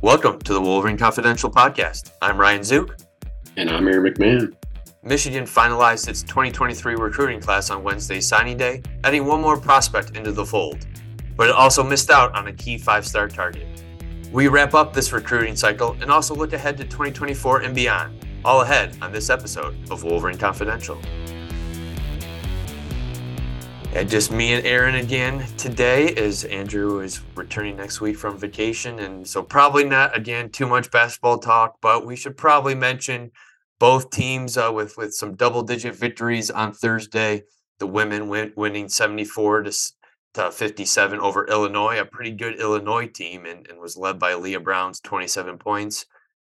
Welcome to the Wolverine Confidential podcast. I'm Ryan Zuke. And I'm Aaron McMann. Michigan finalized its 2023 recruiting class on Wednesday signing day, adding one more prospect into the fold. But it also missed out on a key five star target. We wrap up this recruiting cycle and also look ahead to 2024 and beyond, all ahead on this episode of Wolverine Confidential. And just me and Aaron again today, as Andrew is returning next week from vacation. And so, probably not again too much basketball talk, but we should probably mention both teams uh, with, with some double digit victories on Thursday. The women win, winning 74 to, to 57 over Illinois, a pretty good Illinois team, and, and was led by Leigha Brown's 27 points.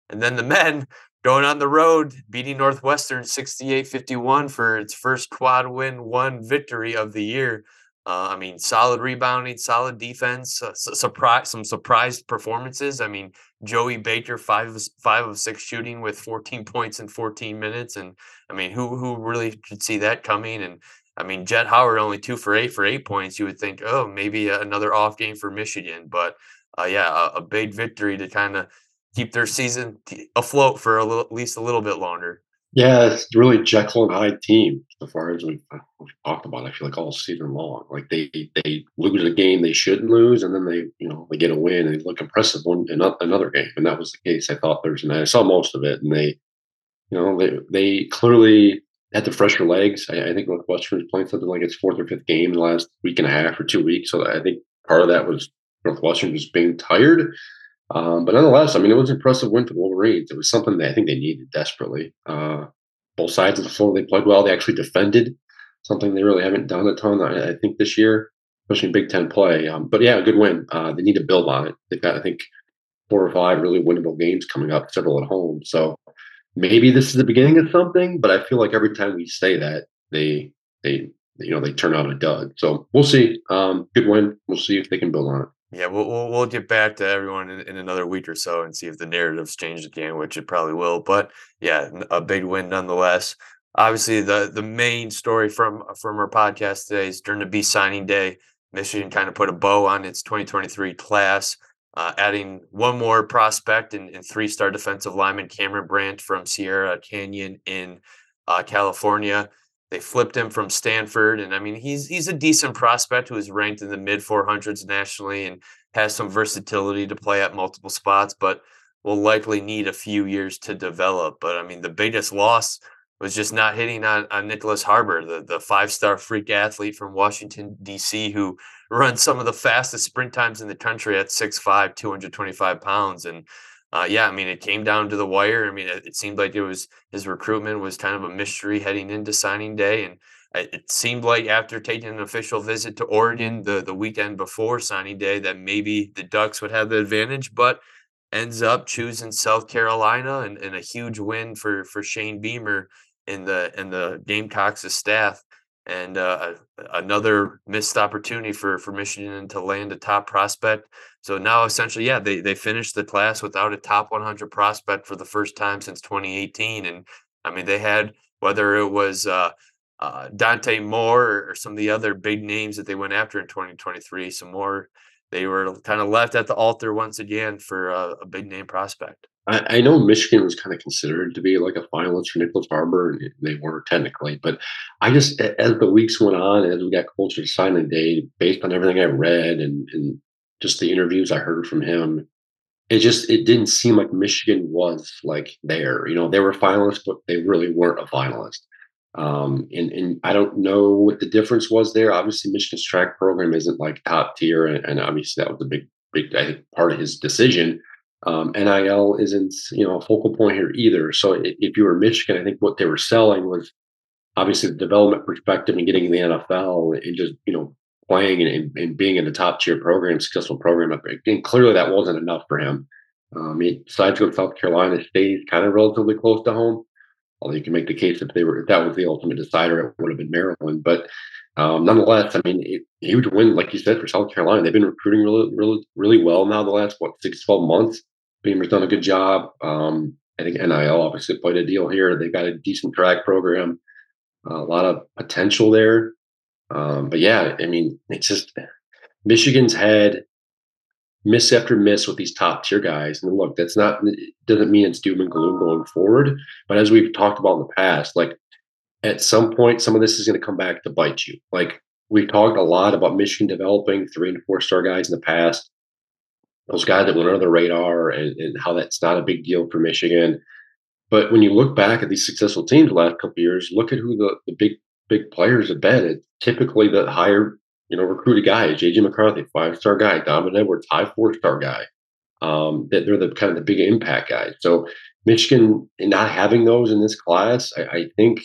And then the men going on the road, beating Northwestern 68 51 for its first quad win one victory of the year. Uh, I mean, solid rebounding, solid defense, uh, surprise, some surprised performances. I mean, Joey Baker five of, five of six shooting with 14 points in 14 minutes, and I mean, who who really could see that coming? And I mean, Jett Howard only two for eight for eight points. You would think, oh, maybe another off game for Michigan, but uh, yeah, a, a big victory to kind of keep their season afloat for a little, at least a little bit longer. Yeah, it's really Jekyll and Hyde team so far as we've, uh, we've, talked about. I feel like all season long, like they they lose a game they shouldn't lose, and then they you know they get a win and they look impressive one another game, and that was the case. I thought Thursday night. I saw most of it, and they you know they they clearly had the fresher legs. I, I think Northwestern is playing something like its fourth or fifth game in the last week and a half or two weeks. So I think part of that was Northwestern just being tired um, but nonetheless, I mean, it was an impressive win for the Wolverines. It was something that I think they needed desperately. Uh, both sides of the floor, they played well. They actually defended, something they really haven't done a ton, I, I think, this year, especially in Big Ten play. Um, but yeah, a good win. Uh, they need to build on it. They've got, I think, four or five really winnable games coming up, several at home. So maybe this is the beginning of something. But I feel like every time we say that, they they you know they turn out a dud. So we'll see. Um, good win. We'll see if they can build on it. Yeah, we'll, we'll, we'll get back to everyone in, in, another week or so and see if the narrative's changed again, which it probably will. But yeah, a big win nonetheless. Obviously, the the main story from from our podcast today is during the B signing day. Michigan kind of put a bow on its 2023 class, uh, adding one more prospect and, and three star defensive lineman Cameron Brandt from Sierra Canyon in uh, California. They flipped him from Stanford, and I mean he's he's a decent prospect who is ranked in the mid 400s nationally and has some versatility to play at multiple spots, but will likely need a few years to develop. But I mean the biggest loss was just not hitting on, on Nyckoles Harbor, the, the five star freak athlete from Washington, D.C., who runs some of the fastest sprint times in the country at 6'5, 225 pounds. And uh, yeah, I mean, it came down to the wire. I mean, it, it, seemed like it was his recruitment was kind of a mystery heading into signing day, and it seemed like after taking an official visit to Oregon the the weekend before signing day that maybe the Ducks would have the advantage, but ends up choosing South Carolina and, and a huge win for for Shane Beamer in the in the Gamecocks' staff and uh, another missed opportunity for for Michigan to land a top prospect. So now essentially, yeah, they they finished the class without a top 100 prospect for the first time since 2018. And I mean, they had whether it was uh, uh, Dante Moore or, some of the other big names that they went after in 2023. Some more, they were kind of left at the altar once again for a, a big name prospect. I, I, know Michigan was kind of considered to be like a finalist for Nyckoles Harbor, and they were technically. But I just, as the weeks went on, as we got closer to signing day, based on everything I read and, and just the interviews I heard from him, it just it didn't seem like Michigan was like there. You know, they were finalists, but they really weren't a finalist. Um, and and I don't know what the difference was there. Obviously, Michigan's track program isn't like top tier, and, and obviously that was a big big I think part of his decision. Um, NIL isn't you know a focal point here either. So if you were Michigan, I think what they were selling was obviously the development perspective and getting in the NFL and just you know playing and, and being in the top tier program, successful program. And clearly that wasn't enough for him. Um, he decided to go to South Carolina, stays kind of relatively close to home. Although you can make the case if they were if that was the ultimate decider, it would have been Maryland. But um, nonetheless, I mean, it, huge win, like you said, for South Carolina. They've been recruiting really, really, really well now the last what six, 12 months. Beamer's done a good job. Um, I think NIL obviously played a deal here. They've got a decent track program, a lot of potential there. Um, but yeah, I mean, it's just Michigan's had miss after miss with these top tier guys. And look, that's not doesn't mean it's doom and gloom going forward. But as we've talked about in the past, like at some point, some of this is going to come back to bite you. Like we've talked a lot about Michigan developing three and four star guys in the past those guys that went under the radar and, and how that's not a big deal for Michigan. But when you look back at these successful teams the last couple years, look at who the, the big big players have been. It's typically the higher, you know, recruited guys. JJ McCarthy, five star guy. Donovan Edwards, high four star guy. Um, that they're the kind of the big impact guys. So Michigan not having those in this class, I, I think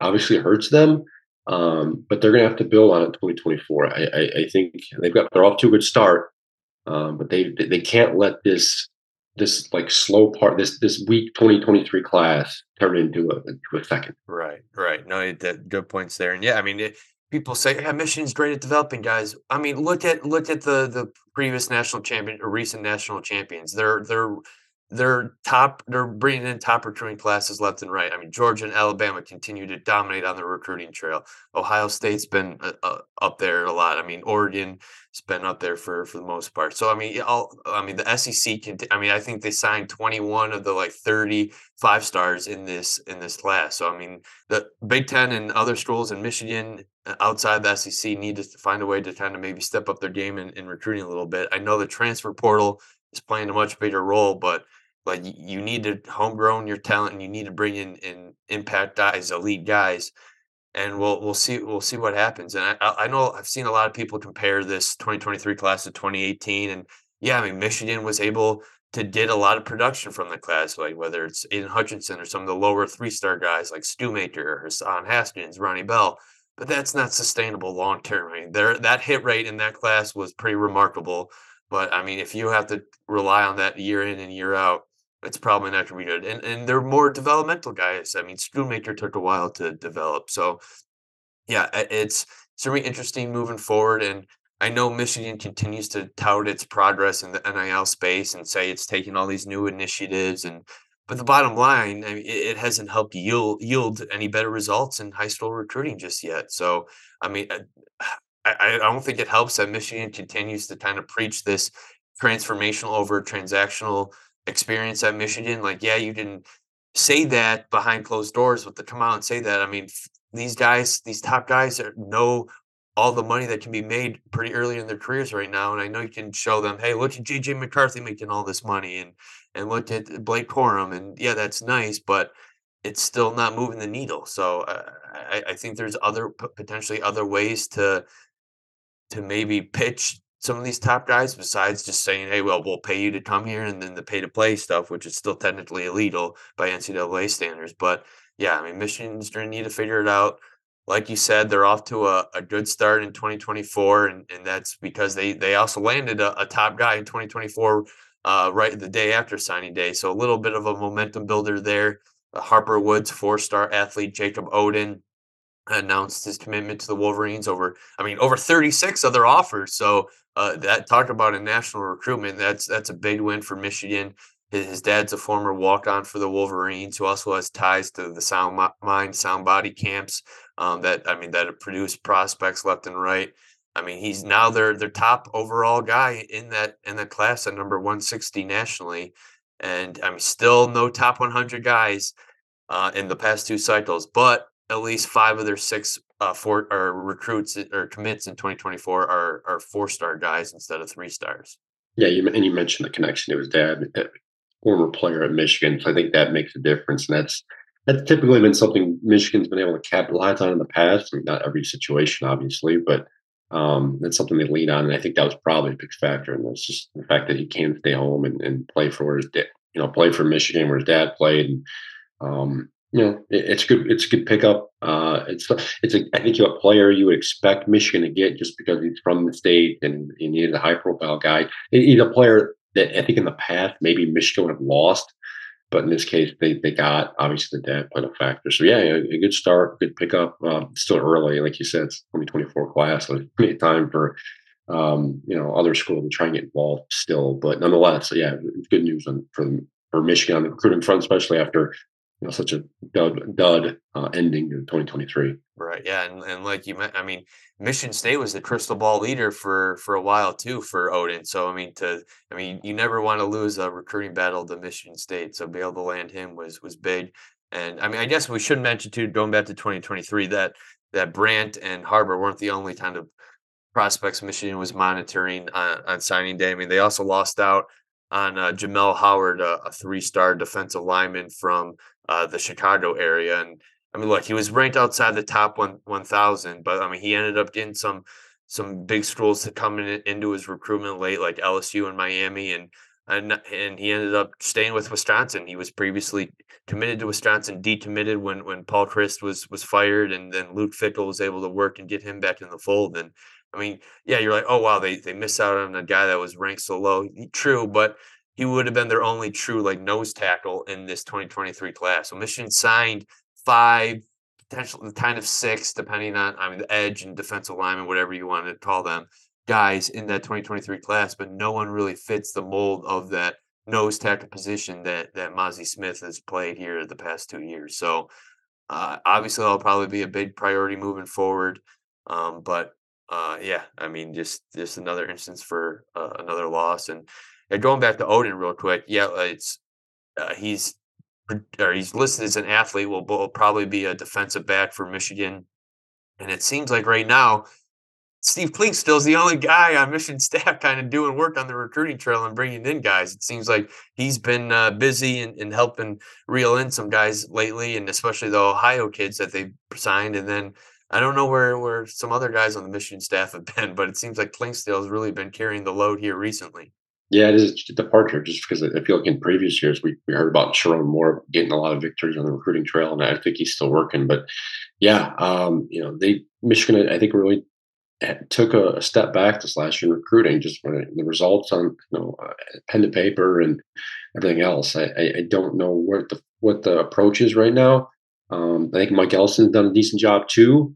obviously hurts them. Um, but they're going to have to build on it 2024. I, I, I, think they've got they're off to a good start, um, but they they can't let this this like slow part this this week 2023 class turn into a into a second. Right, right. No, that good points there. And yeah, I mean, it, people say, "Yeah, Michigan's great at developing guys." I mean, look at look at the the previous national champion or recent national champions. They're they're they're top they're bringing in top recruiting classes left and right. I mean georgia and alabama continue to dominate on the recruiting trail. Ohio state's been uh, uh, up there a lot. I mean oregon's been up there for for the most part. So i mean all i mean the sec can i mean i think they signed 21 of the like 30 five stars in this in this class. So i mean the big 10 and other schools in michigan uh, outside the sec need to find a way to kind of maybe step up their game in, in recruiting a little bit. I know the transfer portal is playing a much bigger role but like you need to homegrown your talent and you need to bring in, in impact guys, elite guys. And we'll we'll see we'll see what happens. And I I know I've seen a lot of people compare this 2023 class to 2018. And yeah, I mean Michigan was able to get a lot of production from the class, like whether it's Aidan Hutchinson or some of the lower three star guys like Schoonmaker, Hassan Haskins, Ronnie Bell. But that's not sustainable long term. I mean, there that hit rate in that class was pretty remarkable. But I mean, if you have to rely on that year in and year out, it's probably not going to be good. And and they're more developmental guys. I mean, Schoonmaker took a while to develop. So yeah, it's certainly interesting moving forward. And I know Michigan continues to tout its progress in the NIL space and say it's taking all these new initiatives and but the bottom line, I mean, it, hasn't helped yield yield any better results in high school recruiting just yet. So, I mean, uh, I, I don't think it helps that Michigan continues to kind of preach this transformational over transactional experience at Michigan. Like, yeah, you didn't say that behind closed doors, but to come out and say that, I mean, these guys, these top guys know all the money that can be made pretty early in their careers right now. And I know you can show them, hey, look at JJ McCarthy making all this money and and look at Blake Corum. And yeah, that's nice, but it's still not moving the needle. So uh, I, I think there's other potentially other ways to to maybe pitch some of these top guys besides just saying, hey, well, we'll pay you to come here and then the pay to play stuff, which is still technically illegal by NCAA standards. But yeah, I mean, Michigan's going to need to figure it out. Like you said, they're off to a, a good start in 2024, and, and that's because they they also landed a, a top guy in 2024 uh, right the day after signing day. So a little bit of a momentum builder there. Uh, Harper Woods, four star athlete Jacob Oden, announced his commitment to the Wolverines over, I mean, over 36 other offers. So uh, that talk about a national recruitment. That's that's a big win for Michigan. His, his dad's a former walk-on for the Wolverines, who also has ties to the Sound Mind, Sound Body camps. Um, that I mean, that have produced prospects left and right. I mean, he's now their their top overall guy in that in that class at number 160 nationally, and I mean, still no top 100 guys uh, in the past two cycles. But at least five of their six uh, four or recruits or commits in 2024 are are four star guys instead of three stars. Yeah, you, and you mentioned the connection to his dad, former player at Michigan. So I think that makes a difference, and that's that's typically been something Michigan's been able to capitalize on in the past. I mean, not every situation, obviously, but um, that's something they lean on. And I think that was probably a big factor. And it's just the fact that he can stay home and, and play for his dad, you know, play for Michigan where his dad played. And, um, you know, it, it's good. It's a good pickup. Uh, it's it's a I think you're a player you would expect Michigan to get just because he's from the state and he needed a high profile guy. He's a player that I think in the past maybe Michigan would have lost but in this case, they they got obviously the dad played a factor. So yeah, a, a good start, good pickup. Um, still early, like you said, it's 2024 class, so plenty of time for um, you know other schools to try and get involved still. But nonetheless, yeah, good news on, for for Michigan on the recruiting front, especially after know such a dud dud uh, ending in 2023. Right. Yeah, and, and like you meant, I mean, Michigan State was the crystal ball leader for for a while too for Oden. So I mean, to I mean, you never want to lose a recruiting battle to Michigan State. So be able to land him was was big. And I mean, I guess we should mention too, going back to 2023, that that Brandt and Harbor weren't the only kind of prospects Michigan was monitoring on, on signing day. I mean, they also lost out on uh, Jamel Howard, a, a three-star defensive lineman from uh, the Chicago area. And I mean, look, he was ranked outside the top one one thousand, but I mean, he ended up getting some some big schools to come in, into his recruitment late, like LSU and Miami, and and and he ended up staying with Wisconsin. He was previously committed to Wisconsin, decommitted when when Paul Chryst was was fired, and then Luke Fickell was able to work and get him back in the fold. And I mean, yeah, you're like, oh wow, they they missed out on a guy that was ranked so low. True, but he would have been their only true like nose tackle in this 2023 class. So Michigan signed five, potentially kind of six, depending on I mean the edge and defensive lineman, whatever you want to call them, guys in that 2023 class, but no one really fits the mold of that nose tackle position that that Mazi Smith has played here the past two years. So uh, obviously that'll probably be a big priority moving forward. Um, but uh, yeah, I mean, just just another instance for uh, another loss, and and going back to Oden real quick, yeah, it's uh, he's or he's listed as an athlete. Will, will probably be a defensive back for Michigan, and it seems like right now Steve Clinkscale is the only guy on Michigan staff kind of doing work on the recruiting trail and bringing in guys. It seems like he's been uh, busy and, and, helping reel in some guys lately, and especially the Ohio kids that they signed. And then I don't know where where some other guys on the Michigan staff have been, but it seems like Clinkscale has really been carrying the load here recently. Yeah, it is a departure just because I feel like in previous years we, we heard about Sherrone Moore getting a lot of victories on the recruiting trail, and I think he's still working. But yeah, um, you know, they Michigan I think really took a, a, step back this last year in recruiting, just when the results on you know uh, pen to paper and everything else. I, I, don't know what the what the approach is right now. Um, I think Mike Elston's done a decent job too.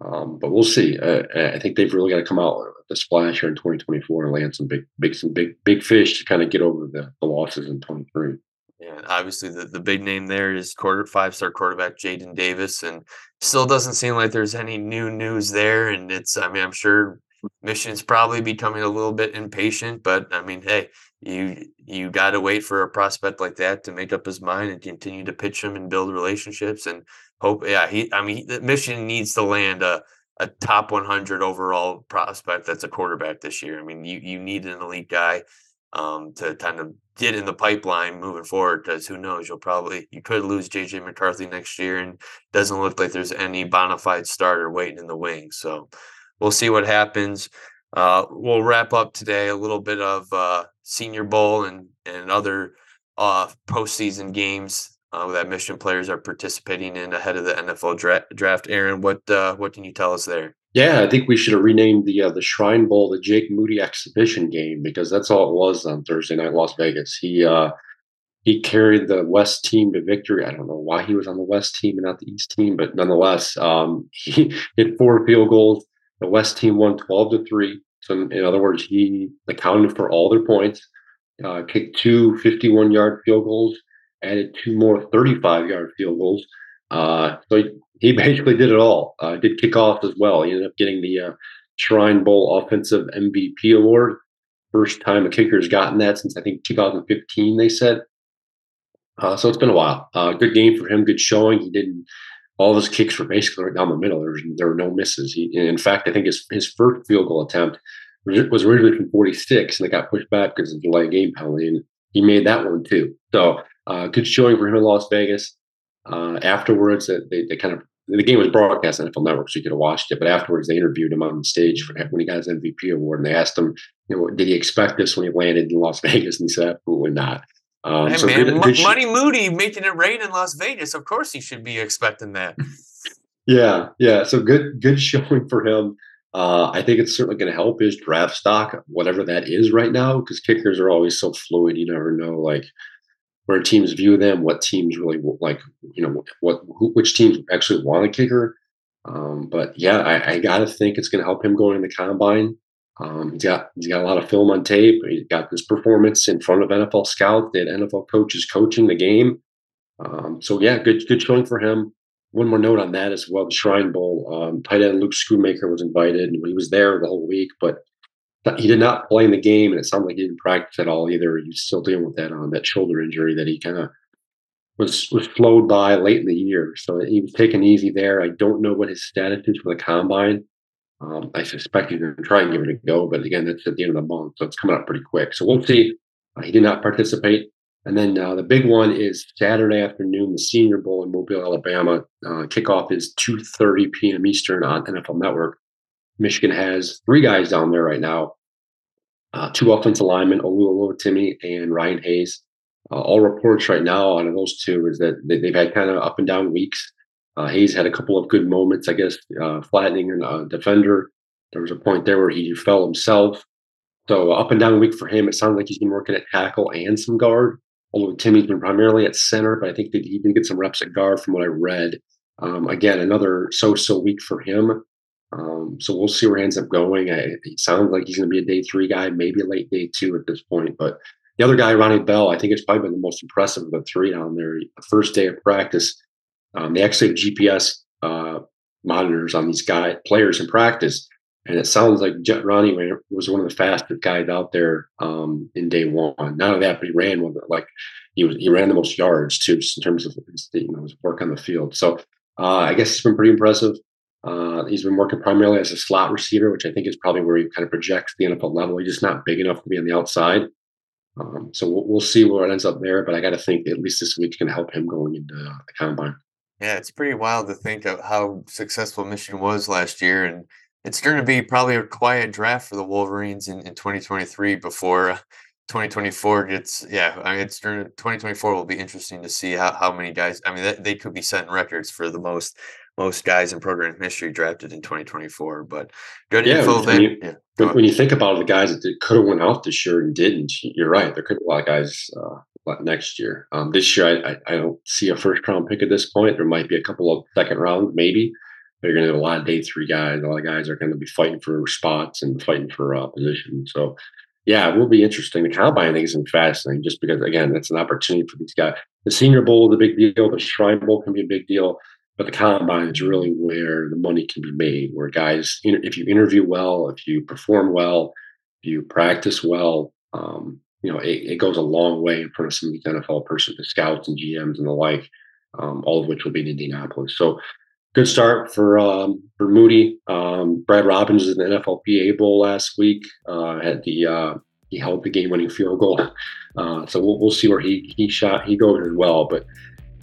Um, but we'll see. I think they've really got to come out the splash here in 2024 and land some big, big, some big, big fish to kind of get over the, the losses in 23. Yeah, obviously the, the big name there is quarter five star quarterback Jadyn Davis, and still doesn't seem like there's any new news there. And it's, I mean, I'm sure Michigan's probably becoming a little bit impatient, but I mean, hey, you you got to wait for a prospect like that to make up his mind and continue to pitch him and build relationships and hope. Yeah, he. I mean, Michigan needs to land a a top 100 overall prospect that's a quarterback this year. I mean, you you need an elite guy um, to kind of get in the pipeline moving forward because who knows you'll probably you could lose JJ McCarthy next year and doesn't look like there's any bona fide starter waiting in the wings. So we'll see what happens. Uh, we'll wrap up today a little bit of uh, Senior Bowl and and other uh, postseason games uh, that Michigan players are participating in ahead of the NFL dra- draft. Aaron, what uh, what can you tell us there? Yeah, I think we should have renamed the uh, the Shrine Bowl the Jake Moody exhibition game because that's all it was on Thursday night, Las Vegas. He uh, he carried the West team to victory. I don't know why he was on the West team and not the East team, but nonetheless, um, he hit four field goals. The West team won twelve to three. So in other words, he accounted for all their points. Uh, kicked two 51 yard field goals added two more 35 yard field goals. Uh, so he, he, basically did it all. Uh, did kickoff as well. He ended up getting the uh, Shrine Bowl Offensive MVP award. First time a kicker's gotten that since I think 2015, they said. Uh, so it's been a while. Uh, good game for him, good showing. He didn't all his kicks were basically right down the middle. There, was, there were no misses. He, in fact, I think his his first field goal attempt was originally from 46, and it got pushed back because of the delay game penalty, and he made that one too. So uh, good showing for him in Las Vegas. Uh, afterwards, they, they kind of the game was broadcast on NFL Network, so you could have watched it. But afterwards, they interviewed him on stage for when he got his MVP award, and they asked him, you know, did he expect this when he landed in Las Vegas? And he said, absolutely not. Um, hey, so man, good, good Money Moody making it rain in Las Vegas. Of course, he should be expecting that. yeah, yeah. So good, good showing for him. Uh, I think it's certainly going to help his draft stock, whatever that is right now, because kickers are always so fluid. You never know, like where teams view them, what teams really like, you know, what who, which teams actually want a kicker. Um, but yeah, I, I got to think it's going to help him going in the combine. Um, he's got he's got a lot of film on tape. He's got this performance in front of NFL scouts. Had NFL coaches coaching the game. Um, so yeah, good good showing for him. One more note on that as well: the Shrine Bowl. Um, tight end Luke Schoonmaker was invited, he was there the whole week, but he did not play in the game, and it sounded like he didn't practice at all either. He's still dealing with that um, that shoulder injury that he kind of was was flowed by late in the year. So he was taking easy there. I don't know what his status is for the combine. Um, I suspect he's going to try and give it a go, but again, that's at the end of the month, so it's coming up pretty quick. So we'll see. Uh, he did not participate. And then uh, the big one is Saturday afternoon, the Senior Bowl in Mobile, Alabama. Uh, kickoff is 2.30 p.m. Eastern on NFL Network. Michigan has three guys down there right now, uh, two offensive linemen, Oluwatimi and Ryan Hayes. Uh, all reports right now on those two is that they've had kind of up and down weeks. Uh, Hayes had a couple of good moments, I guess, uh, flattening a defender. There was a point there where he fell himself. So up and down week for him. It sounds like he's been working at tackle and some guard. Although Timmy's been primarily at center, but I think that he did get some reps at guard from what I read. Um, again, another so-so week for him. Um, so we'll see where he ends up going. I, it sounds like he's going to be a day three guy, maybe a late day two at this point. But the other guy, Ronnie Bell, I think it's probably been the most impressive of the three down there. The first day of practice, um, they actually have GPS uh, monitors on these guy players in practice, and it sounds like Jet Ronnie was one of the fastest guys out there um, in day one. Not only that, but he ran with like he was he ran the most yards too, just in terms of his, you know his work on the field. So uh, I guess it's been pretty impressive. Uh, he's been working primarily as a slot receiver, which I think is probably where he kind of projects the NFL level. He's just not big enough to be on the outside. Um, so we'll, we'll, see where it ends up there. But I got to think at least this week can help him going into the combine. Yeah, it's pretty wild to think of how successful Michigan was last year, and it's going to be probably a quiet draft for the Wolverines in, in 2023 before 2024 gets. Yeah, I mean, it's during 2024 will be interesting to see how, how many guys. I mean, they, they could be setting records for the most most guys in program history drafted in 2024. But good yeah, info when, You, yeah, when, when, you think about the guys that could have went out this year and didn't, you're right. There could be a lot of guys uh, next year. Um, this year, I, I, I, don't see a first round pick at this point. There might be a couple of second round, maybe. They're going to have a lot of day three guys. A lot of guys are going to be fighting for spots and fighting for uh, position. So, yeah, it will be interesting. The combine, I think, is fascinating just because, again, it's an opportunity for these guys. The Senior Bowl is a big deal. The Shrine Bowl can be a big deal. But the combine is really where the money can be made, where guys, if you interview well, if you perform well, if you practice well, um, you know, it, it, goes a long way in front of some of these NFL person, the scouts and GMs and the like, um, all of which will be in Indianapolis. So good start for um, for Moody. Um, Brad Robbins was in the NFLPA Bowl last week. Uh, the uh, he held the game-winning field goal. Uh, so we'll, we'll see where he he shot. He goes as well, but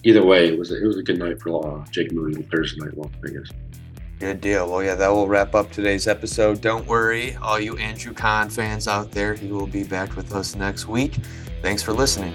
either way, it was a, it was a good night for uh, Jake Moody Thursday night Las Vegas. Good deal. Well, yeah, that will wrap up today's episode. Don't worry, all you Andrew Kahn fans out there, he will be back with us next week. Thanks for listening.